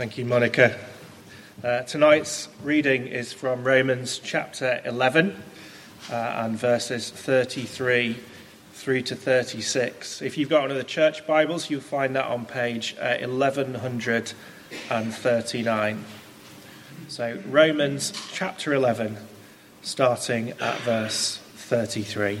Thank you, Monica. Uh, tonight's reading is from Romans chapter 11 uh, and verses 33 through to 36. If you've got one of the church Bibles, you'll find that on page uh, 1139. So, Romans chapter 11, starting at verse 33.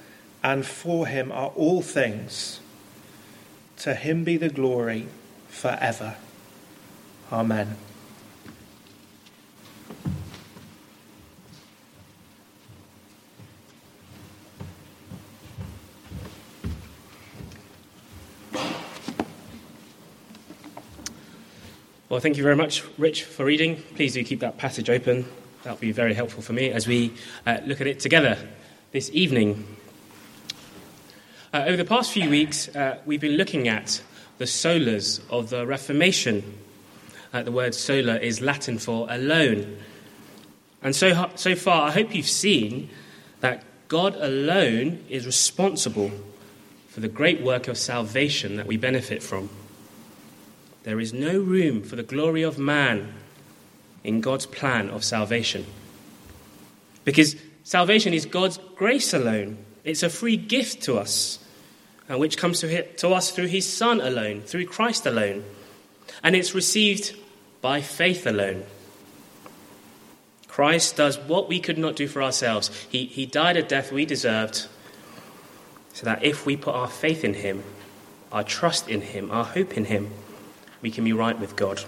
and for him are all things. To him be the glory forever. Amen. Well, thank you very much, Rich, for reading. Please do keep that passage open. That'll be very helpful for me as we uh, look at it together this evening. Uh, over the past few weeks, uh, we've been looking at the solas of the Reformation. Uh, the word sola is Latin for alone. And so, so far, I hope you've seen that God alone is responsible for the great work of salvation that we benefit from. There is no room for the glory of man in God's plan of salvation. Because salvation is God's grace alone, it's a free gift to us which comes to, to us through his Son alone, through Christ alone. And it's received by faith alone. Christ does what we could not do for ourselves. He, he died a death we deserved, so that if we put our faith in him, our trust in him, our hope in him, we can be right with God.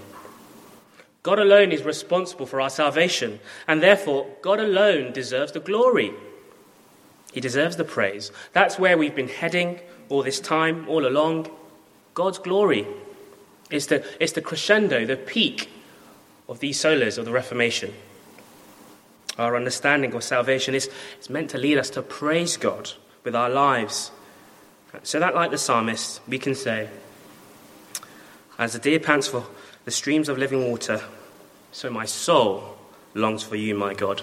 God alone is responsible for our salvation, and therefore, God alone deserves the glory. He deserves the praise. That's where we've been heading all this time, all along. God's glory is the, is the crescendo, the peak of these solas of the Reformation. Our understanding of salvation is, is meant to lead us to praise God with our lives. So that, like the psalmist, we can say, As the deer pants for the streams of living water, so my soul longs for you, my God.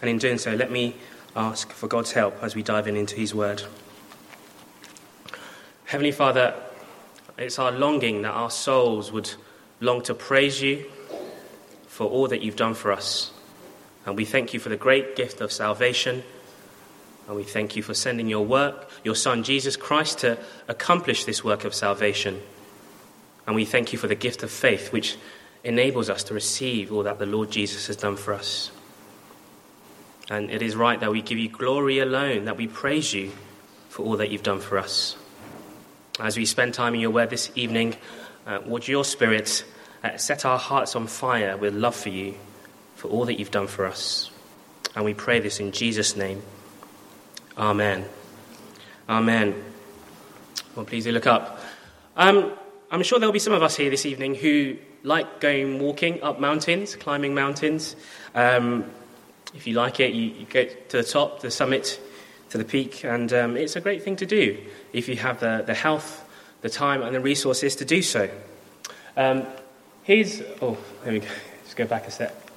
And in doing so, let me ask for God's help as we dive in into His Word. Heavenly Father, it's our longing that our souls would long to praise you for all that you've done for us. And we thank you for the great gift of salvation. And we thank you for sending your work, your Son Jesus Christ, to accomplish this work of salvation. And we thank you for the gift of faith, which enables us to receive all that the Lord Jesus has done for us. And it is right that we give you glory alone, that we praise you for all that you've done for us. As we spend time in your word this evening, uh, would your spirit uh, set our hearts on fire with love for you, for all that you've done for us. And we pray this in Jesus' name. Amen. Amen. Well, please do look up. Um, I'm sure there'll be some of us here this evening who like going walking up mountains, climbing mountains. Um, if you like it, you, you, go to the top, the summit, to the peak, and um, it's a great thing to do if you have the, the health, the time, and the resources to do so. Um, here's, oh, there we go. Let's go back a step.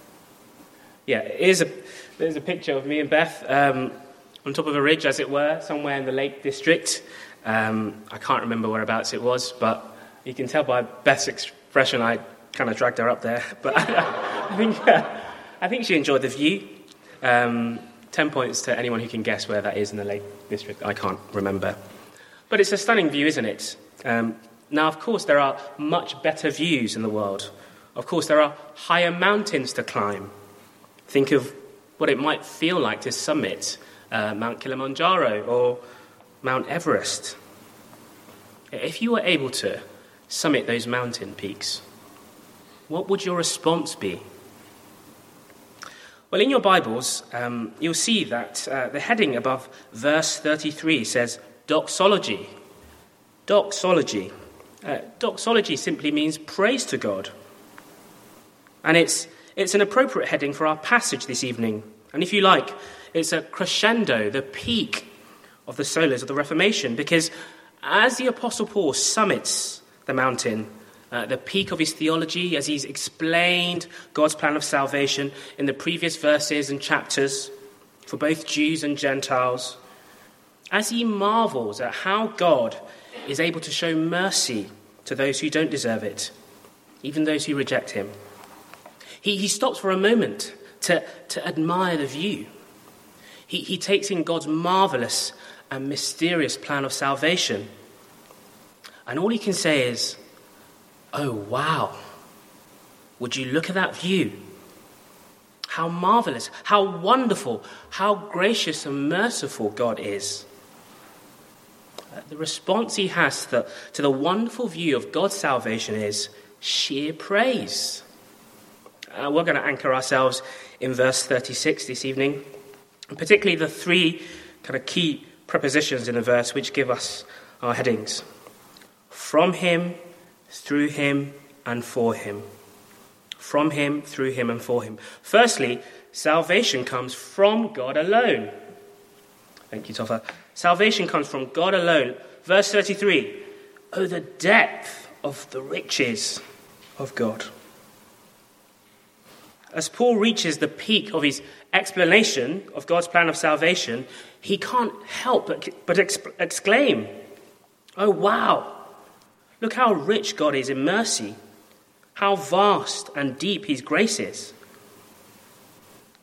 Yeah, here's a, there's a picture of me and Beth um, on top of a ridge, as it were, somewhere in the Lake District. Um, I can't remember whereabouts it was, but you can tell by Beth's expression I kind of dragged her up there. But I think, uh, I think she enjoyed the view. Um, 10 points to anyone who can guess where that is in the Lake District. I can't remember. But it's a stunning view, isn't it? Um, now, of course, there are much better views in the world. Of course, there are higher mountains to climb. Think of what it might feel like to summit uh, Mount Kilimanjaro or Mount Everest. If you were able to summit those mountain peaks, what would your response be? Well, in your Bibles, um, you'll see that uh, the heading above verse 33 says, doxology. Doxology. Uh, doxology simply means praise to God. And it's, it's an appropriate heading for our passage this evening. And if you like, it's a crescendo, the peak of the solas of the Reformation, because as the Apostle Paul summits the mountain, uh, the peak of his theology, as he's explained God's plan of salvation in the previous verses and chapters for both Jews and Gentiles, as he marvels at how God is able to show mercy to those who don't deserve it, even those who reject him, he, he stops for a moment to, to admire the view. He, he takes in God's marvelous and mysterious plan of salvation. And all he can say is, Oh, wow. Would you look at that view? How marvelous, how wonderful, how gracious and merciful God is. The response he has to the, to the wonderful view of God's salvation is sheer praise. Uh, we're going to anchor ourselves in verse 36 this evening, particularly the three kind of key prepositions in the verse which give us our headings. From him, through him, and for him. From him, through him, and for him. Firstly, salvation comes from God alone. Thank you, Toffa. Salvation comes from God alone. Verse 33 Oh, the depth of the riches of God. As Paul reaches the peak of his explanation of God's plan of salvation, he can't help but exclaim, Oh, wow! Look how rich God is in mercy, how vast and deep his grace is.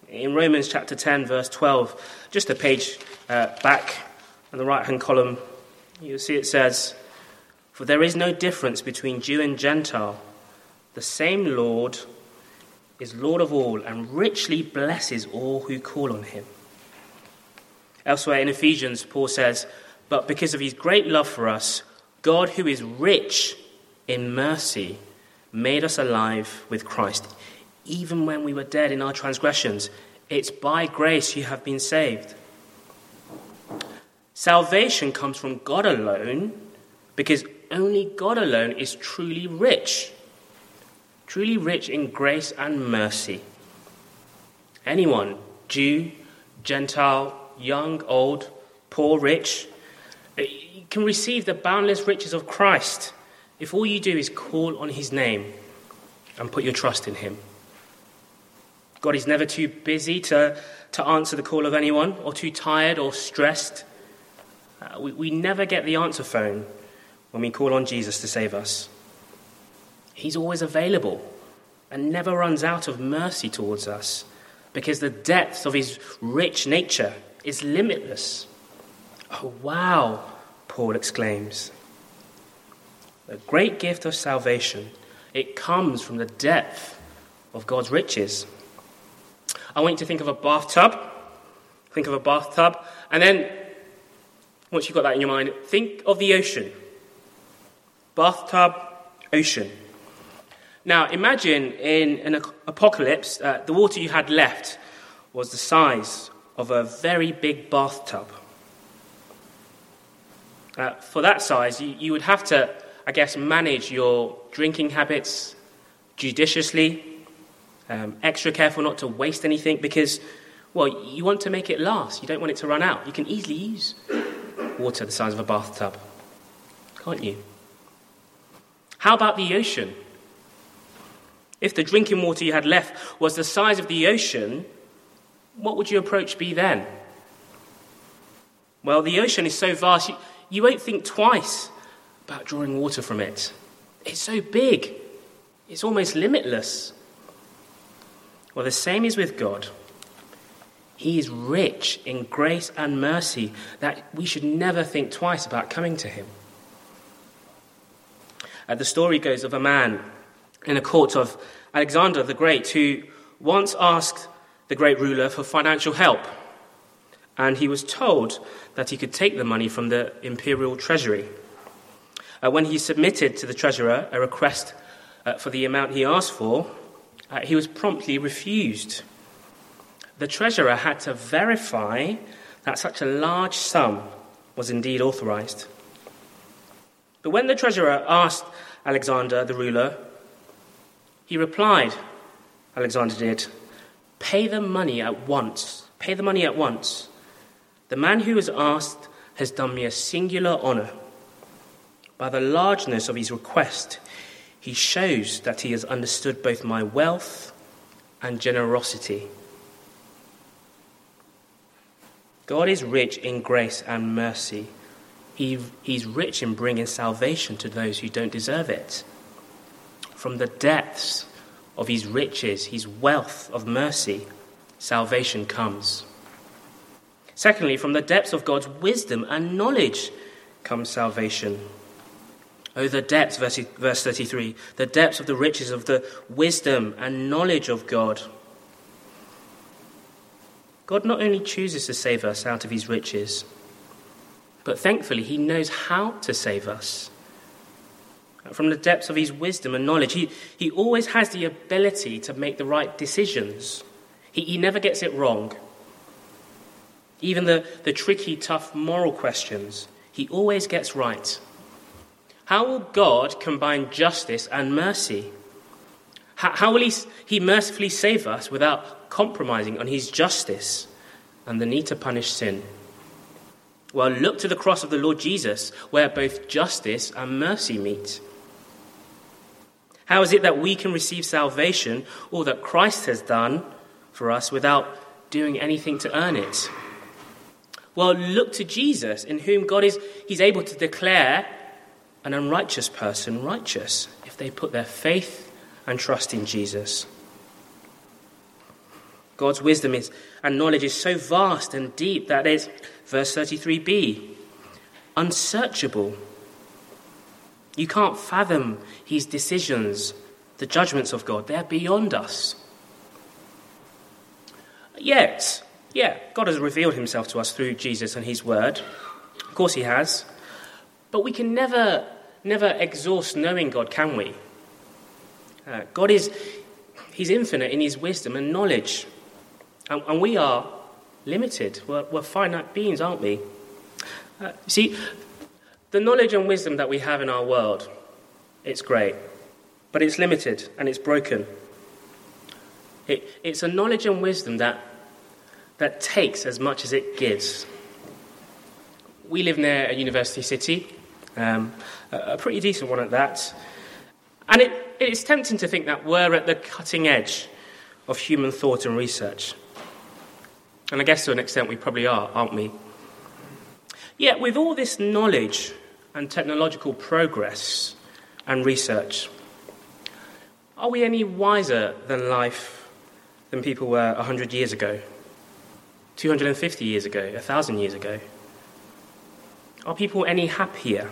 In Romans chapter 10, verse 12, just a page uh, back in the right hand column, you'll see it says, For there is no difference between Jew and Gentile. The same Lord is Lord of all and richly blesses all who call on him. Elsewhere in Ephesians, Paul says, But because of his great love for us, God, who is rich in mercy, made us alive with Christ. Even when we were dead in our transgressions, it's by grace you have been saved. Salvation comes from God alone because only God alone is truly rich truly rich in grace and mercy. Anyone, Jew, Gentile, young, old, poor, rich, eh, can receive the boundless riches of Christ if all you do is call on his name and put your trust in him. God is never too busy to, to answer the call of anyone, or too tired or stressed. Uh, we, we never get the answer phone when we call on Jesus to save us. He's always available and never runs out of mercy towards us because the depth of his rich nature is limitless. Oh, wow, Paul exclaims. The great gift of salvation, it comes from the depth of God's riches. I want you to think of a bathtub. Think of a bathtub. And then, once you've got that in your mind, think of the ocean. Bathtub, ocean. Now, imagine in an apocalypse, uh, the water you had left was the size of a very big bathtub. Uh, for that size, you, you would have to, I guess, manage your drinking habits judiciously, um, extra careful not to waste anything because, well, you want to make it last. You don't want it to run out. You can easily use water the size of a bathtub, can't you? How about the ocean? If the drinking water you had left was the size of the ocean, what would your approach be then? Well, the ocean is so vast, you, won't think twice about drawing water from it. It's so big, it's almost limitless. Well, the same is with God. He is rich in grace and mercy that we should never think twice about coming to Him. Uh, the story goes of a man in a court of Alexander the Great, who once asked the great ruler for financial help. And he was told that he could take the money from the imperial treasury. Uh, when he submitted to the treasurer a request uh, for the amount he asked for, uh, he was promptly refused. The treasurer had to verify that such a large sum was indeed authorized. But when the treasurer asked Alexander, the ruler, he replied, Alexander did, Pay the money at once. Pay the money at once. The man who was asked has done me a singular honor. By the largeness of his request, he shows that he has understood both my wealth and generosity. God is rich in grace and mercy. He, he's rich in bringing salvation to those who don't deserve it. From the depths of his riches, his wealth of mercy, salvation comes. Secondly, from the depths of God's wisdom and knowledge comes salvation. Oh, the depths, verse, verse 33, the depths of the riches of the wisdom and knowledge of God. God not only chooses to save us out of his riches, but thankfully he knows how to save us. From the depths of his wisdom and knowledge, he, he always has the ability to make the right decisions. He, he never gets it wrong. Even the, the tricky, tough moral questions, he always gets right. How will God combine justice and mercy? How, how will he, he mercifully save us without compromising on his justice and the need to punish sin? Well, look to the cross of the Lord Jesus, where both justice and mercy meet. How is it that we can receive salvation, all that Christ has done for us, without doing anything to earn it? Well, look to Jesus, in whom God is He's able to declare an unrighteous person righteous if they put their faith and trust in Jesus. God's wisdom is, and knowledge is so vast and deep that it's, verse 33b, unsearchable. You can't fathom his decisions, the judgments of God. They're beyond us. Yet, yeah, God has revealed himself to us through Jesus and his word. Of course, he has. But we can never, never exhaust knowing God, can we? Uh, God is, he's infinite in his wisdom and knowledge. And, and we are limited. We're, we're, finite beings, aren't we? Uh, see, the knowledge and wisdom that we have in our world, it's great, but it's limited and it's broken. It, it's a knowledge and wisdom that, that takes as much as it gives. We live near a university city, um, a, pretty decent one at that. And it, it's tempting to think that we're at the cutting edge of human thought and research. And I guess to an extent we probably are, aren't we? Yet, with all this knowledge and technological progress and research, are we any wiser than life than people were 100 years ago, 250 years ago, 1,000 years ago? Are people any happier?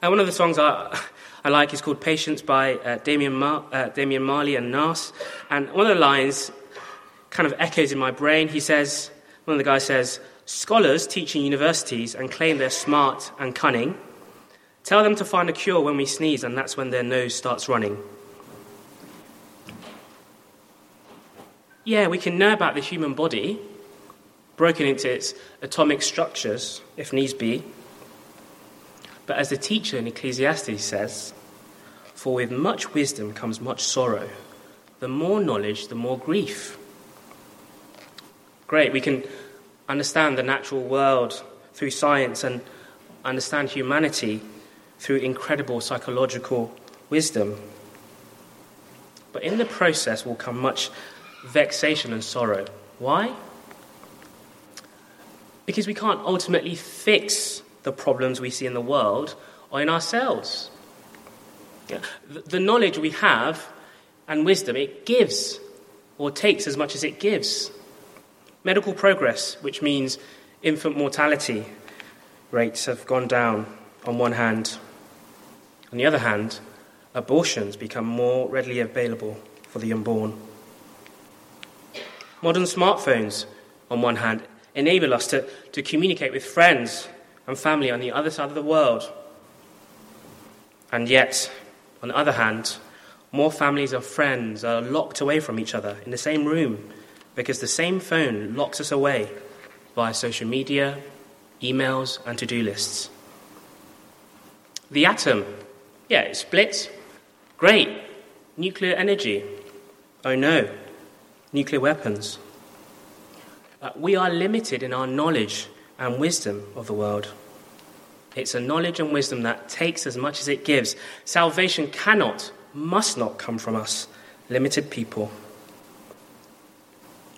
And one of the songs I, I like is called Patience by uh, Damian, Mar- uh, Damian Marley and Nas. And one of the lines kind of echoes in my brain. He says, one of the guys says, Scholars teach in universities and claim they're smart and cunning tell them to find a cure when we sneeze, and that's when their nose starts running. Yeah, we can know about the human body, broken into its atomic structures, if needs be. But as the teacher in Ecclesiastes says, for with much wisdom comes much sorrow. The more knowledge, the more grief. Great, we can understand the natural world through science and understand humanity through incredible psychological wisdom. But in the process will come much vexation and sorrow. Why? Because we can't ultimately fix the problems we see in the world or in ourselves. The knowledge we have and wisdom, it gives or takes as much as it gives. Medical progress, which means infant mortality rates have gone down on one hand. On the other hand, abortions become more readily available for the unborn. Modern smartphones, on one hand, enable us to, to communicate with friends and family on the other side of the world. And yet, on the other hand, more families of friends are locked away from each other in the same room because the same phone locks us away via social media, emails, and to do lists. The atom, yeah, it splits. Great. Nuclear energy. Oh no, nuclear weapons. Uh, we are limited in our knowledge and wisdom of the world. It's a knowledge and wisdom that takes as much as it gives. Salvation cannot, must not come from us, limited people.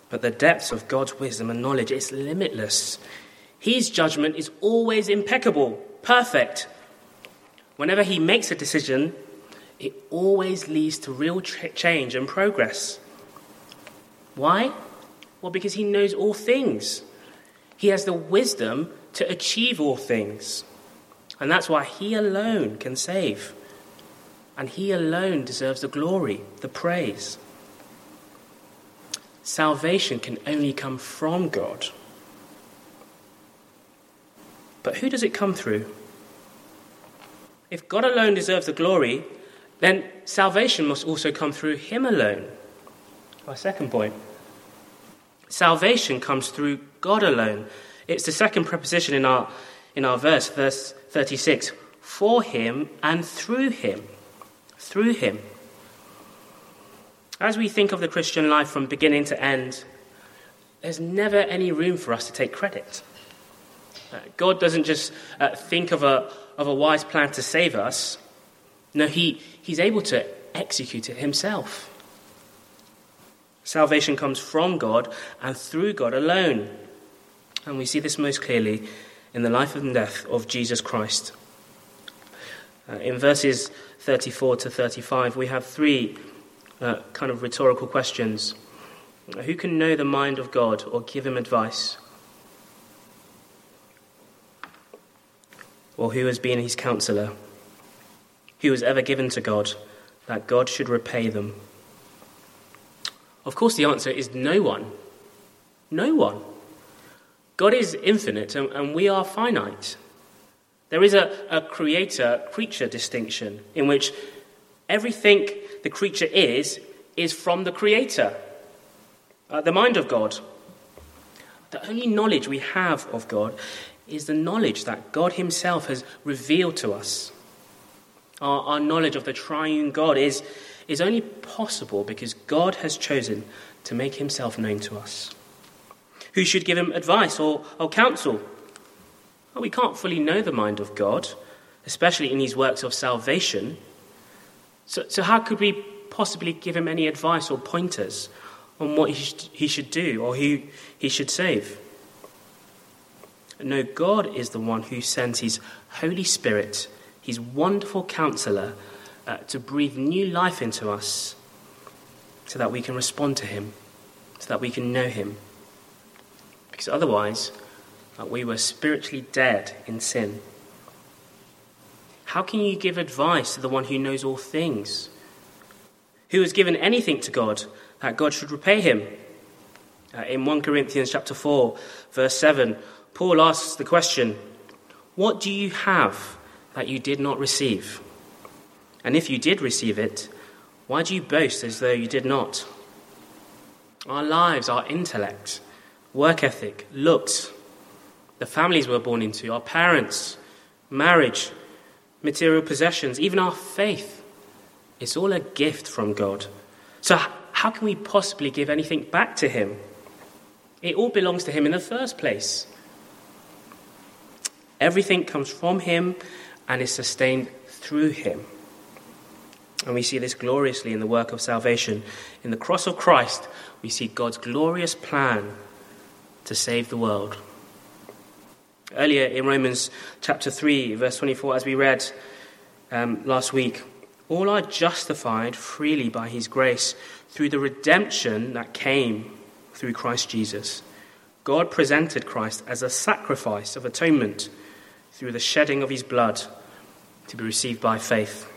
But the depths of God's wisdom and knowledge is limitless. His judgment is always impeccable, perfect. Whenever he makes a decision, it always leads to real change and progress. Why? Well, because he knows all things. He has the wisdom to achieve all things. And that's why he alone can save. And he alone deserves the glory, the praise. Salvation can only come from God. But who does it come through? If God alone deserves the glory, then salvation must also come through him alone. My second point. Salvation comes through God alone. It's the second preposition in our, in our verse, verse 36. For him and through him. Through him. As we think of the Christian life from beginning to end, there's never any room for us to take credit. Uh, God doesn't just uh, think of a, of a wise plan to save us. No, he, He's able to execute it Himself. Salvation comes from God and through God alone. And we see this most clearly in the life and death of Jesus Christ. Uh, in verses 34 to 35, we have three uh, kind of rhetorical questions. Who can know the mind of God or give him advice? Or who has been his counselor? Who has ever given to God that God should repay them? Of course, the answer is no one. No one. God is infinite and, and we are finite. There is a, a creator creature distinction in which everything the creature is, is from the creator, uh, the mind of God. The only knowledge we have of God is the knowledge that God Himself has revealed to us. Our, our knowledge of the triune God is, is only possible because God has chosen to make Himself known to us. Who should give Him advice or, or counsel? Well, we can't fully know the mind of God, especially in His works of salvation. So, so how could we possibly give Him any advice or pointers on what He should, he should do or who He should save? No, God is the one who sends His Holy Spirit, His wonderful counselor, uh, to breathe new life into us so that we can respond to Him, so that we can know Him. Because otherwise, uh, we were spiritually dead in sin. How can you give advice to the one who knows all things? Who has given anything to God that God should repay him? Uh, in 1 Corinthians chapter 4, verse 7, Paul asks the question, What do you have that you did not receive? And if you did receive it, why do you boast as though you did not? Our lives, our intellect, work ethic, looks, the families we're born into, our parents, marriage, material possessions, even our faith, it's all a gift from God. So, how can we possibly give anything back to Him? It all belongs to Him in the first place. Everything comes from Him and is sustained through Him. And we see this gloriously in the work of salvation. In the cross of Christ, we see God's glorious plan to save the world. Earlier in Romans chapter 3, verse 24, as we read um, last week, all are justified freely by his grace through the redemption that came through Christ Jesus. God presented Christ as a sacrifice of atonement through the shedding of his blood to be received by faith.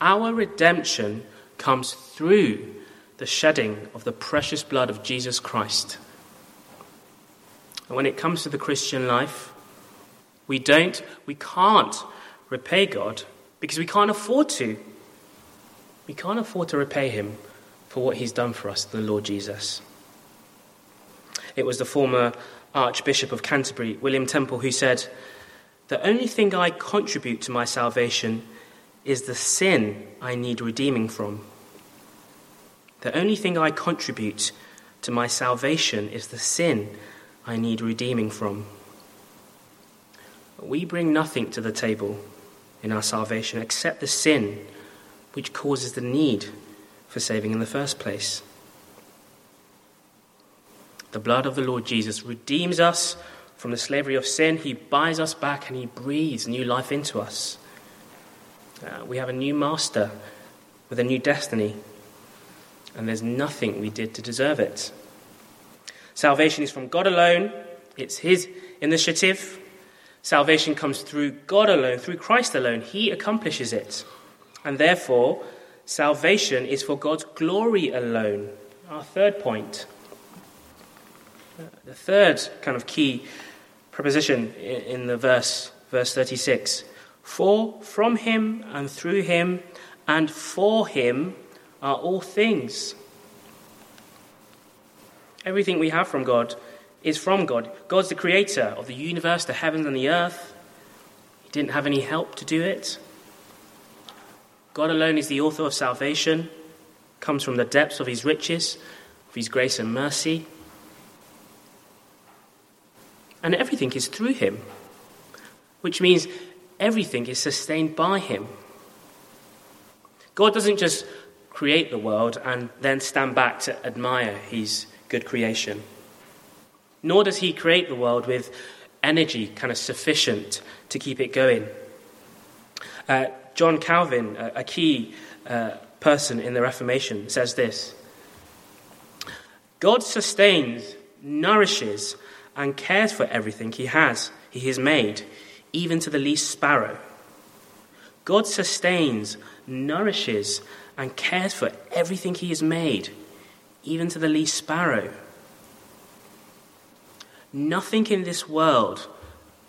Our redemption comes through the shedding of the precious blood of Jesus Christ. And when it comes to the Christian life, we don't, we can't repay God because we can't afford to. We can't afford to repay Him for what He's done for us, the Lord Jesus. it was the former Archbishop of Canterbury, William Temple, who said, The only thing I contribute to my salvation is the sin I need redeeming from. The only thing I contribute to my salvation is the sin I need redeeming from. We bring nothing to the table in our salvation except the sin which causes the need for saving in the first place. The blood of the Lord Jesus redeems us from the slavery of sin. He buys us back and He breathes new life into us. Uh, we have a new master with a new destiny, and there's nothing we did to deserve it. Salvation is from God alone, it's His initiative. Salvation comes through God alone, through Christ alone. He accomplishes it. And therefore, salvation is for God's glory alone. Our third point. The third kind of key preposition in the verse, verse 36 For from him and through him and for him are all things. Everything we have from God is from God. God's the creator of the universe, the heavens, and the earth. He didn't have any help to do it. God alone is the author of salvation, comes from the depths of his riches, of his grace and mercy and everything is through him, which means everything is sustained by him. God doesn't just create the world and then stand back to admire his good creation. Nor does he create the world with energy kind of sufficient to keep it going. Uh, John Calvin, a, key uh, person in the Reformation, says this God sustains, nourishes, and cares for everything he has, he has made, even to the least sparrow. God sustains, nourishes, and cares for everything he has made, even to the least sparrow. Nothing in this world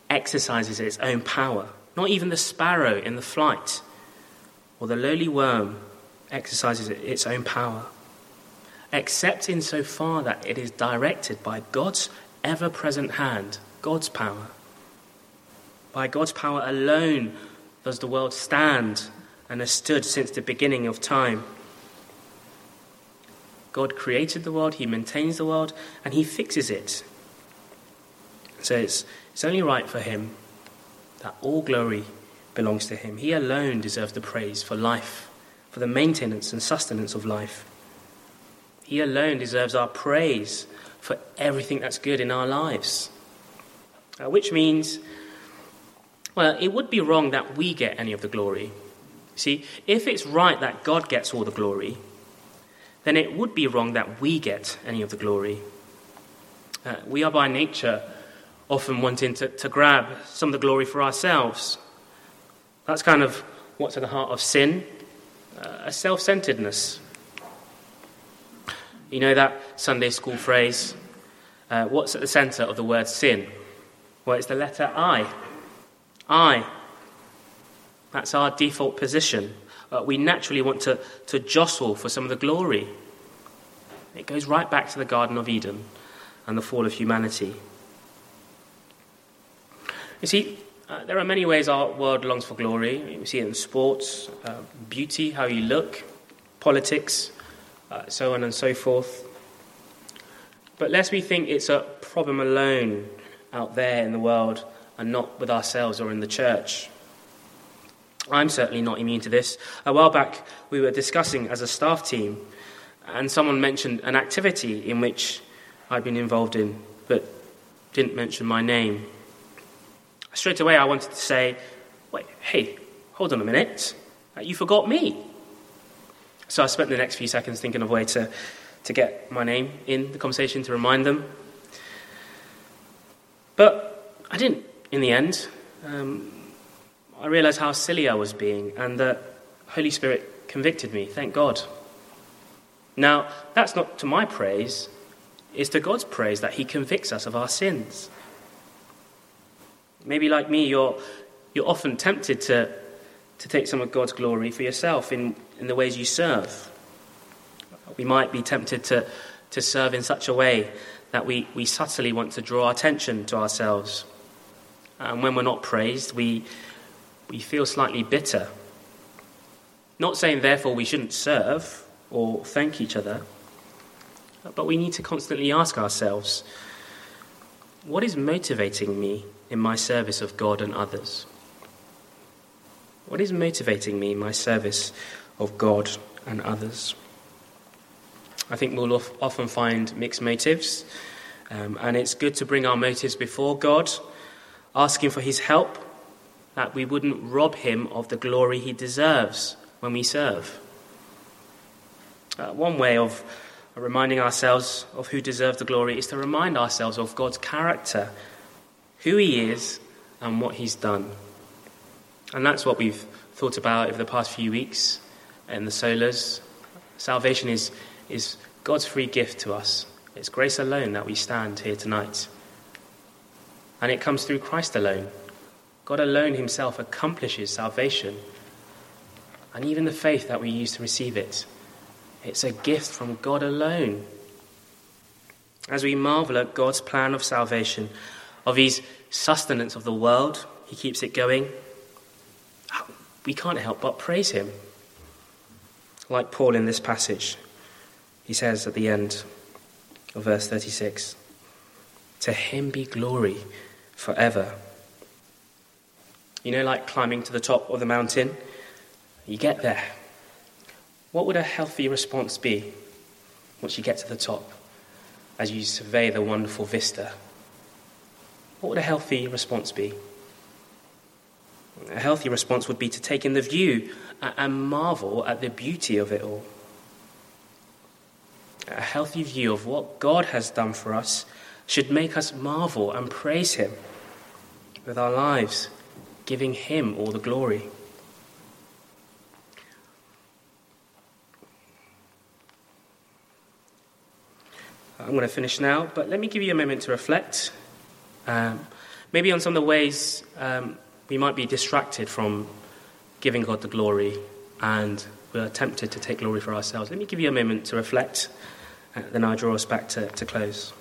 exercises its own power, not even the sparrow in the flight or the lowly worm exercises its own power, except in so far that it is directed by God's ever present hand, God's power. By God's power alone does the world stand and has stood since the beginning of time. God created the world, He maintains the world, and He fixes it. So it's, it's only right for Him that all glory belongs to Him. He alone deserves the praise for life, for the maintenance and sustenance of life. He alone deserves our praise for everything that's good in our lives. Uh, which means, well, it would be wrong that we get any of the glory. See, if it's right that God gets all the glory, then it would be wrong that we get any of the glory. Uh, we are by nature often wanting to, to grab some of the glory for ourselves. That's kind of what's at the heart of sin uh, a self centeredness. You know that Sunday school phrase, uh, what's at the centre of the word sin? Well, it's the letter I. I. That's our default position. Uh, we naturally want to, to jostle for some of the glory. It goes right back to the Garden of Eden and the fall of humanity. You see, uh, there are many ways our world longs for glory. We see it in sports, uh, beauty, how you look, politics, uh, so on and so forth. But lest we think it's a problem alone out there in the world and not with ourselves or in the church. I'm certainly not immune to this. A while back, we were discussing as a staff team, and someone mentioned an activity in which I'd been involved in, but didn't mention my name. Straight away, I wanted to say, Wait, hey, hold on a minute. Uh, you forgot me. So I spent the next few seconds thinking of a way to, to get my name in the conversation to remind them. But I didn't in the end. Um, I realized how silly I was being, and the Holy Spirit convicted me, thank God. Now, that's not to my praise, it's to God's praise that He convicts us of our sins. Maybe, like me, you're, you're often tempted to, to take some of God's glory for yourself in in the ways you serve. We might be tempted to, to serve in such a way that we, we subtly want to draw attention to ourselves. And when we're not praised, we, we feel slightly bitter. Not saying, therefore, we shouldn't serve or thank each other, but we need to constantly ask ourselves what is motivating me in my service of God and others? What is motivating me in my service of God and others? I think we'll often find mixed motives, um, and it's good to bring our motives before God, asking for His help, that we wouldn't rob Him of the glory He deserves when we serve. Uh, one way of reminding ourselves of who deserves the glory is to remind ourselves of God's character, who He is, and what He's done. And that's what we've thought about over the past few weeks in the solas. Salvation is, is God's free gift to us. It's grace alone that we stand here tonight. And it comes through Christ alone. God alone Himself accomplishes salvation. And even the faith that we use to receive it it's a gift from God alone. As we marvel at God's plan of salvation, of His sustenance of the world, He keeps it going, we can't help but praise Him. Like Paul in this passage, he says at the end of verse 36 To Him be glory forever. You know, like climbing to the top of the mountain, you get there what would a healthy response be once you get to the top as you survey the wonderful vista? What would a healthy response be? A healthy response would be to take in the view and marvel at the beauty of it all. A healthy view of what God has done for us should make us marvel and praise Him with our lives, giving Him all the glory. I'm going to finish now, but let me give you a moment to reflect. Um, maybe on some of the ways um, we might be distracted from giving God the glory and we're tempted to take glory for ourselves. Let me give you a moment to reflect, uh, then I'll draw us back to, to close.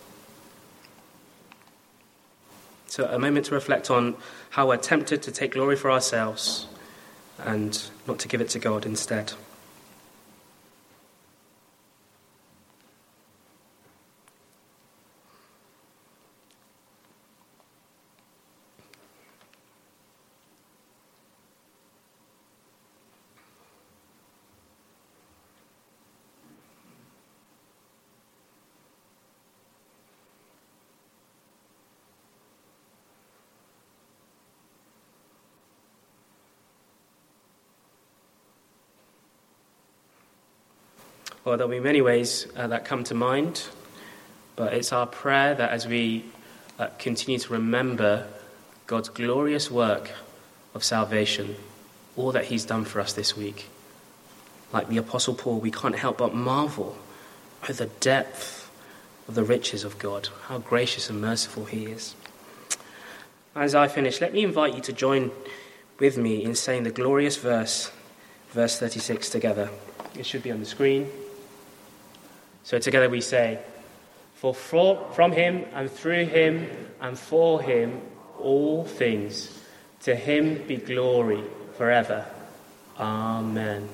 So, a moment to reflect on how we're tempted to take glory for ourselves and not to give it to God instead. Well, there'll be many ways uh, that come to mind, but it's our prayer that as we uh, continue to remember God's glorious work of salvation, all that He's done for us this week, like the Apostle Paul, we can't help but marvel at the depth of the riches of God, how gracious and merciful He is. As I finish, let me invite you to join with me in saying the glorious verse, verse 36, together. It should be on the screen. So together we say, For from him and through him and for him all things, to him be glory forever. Amen.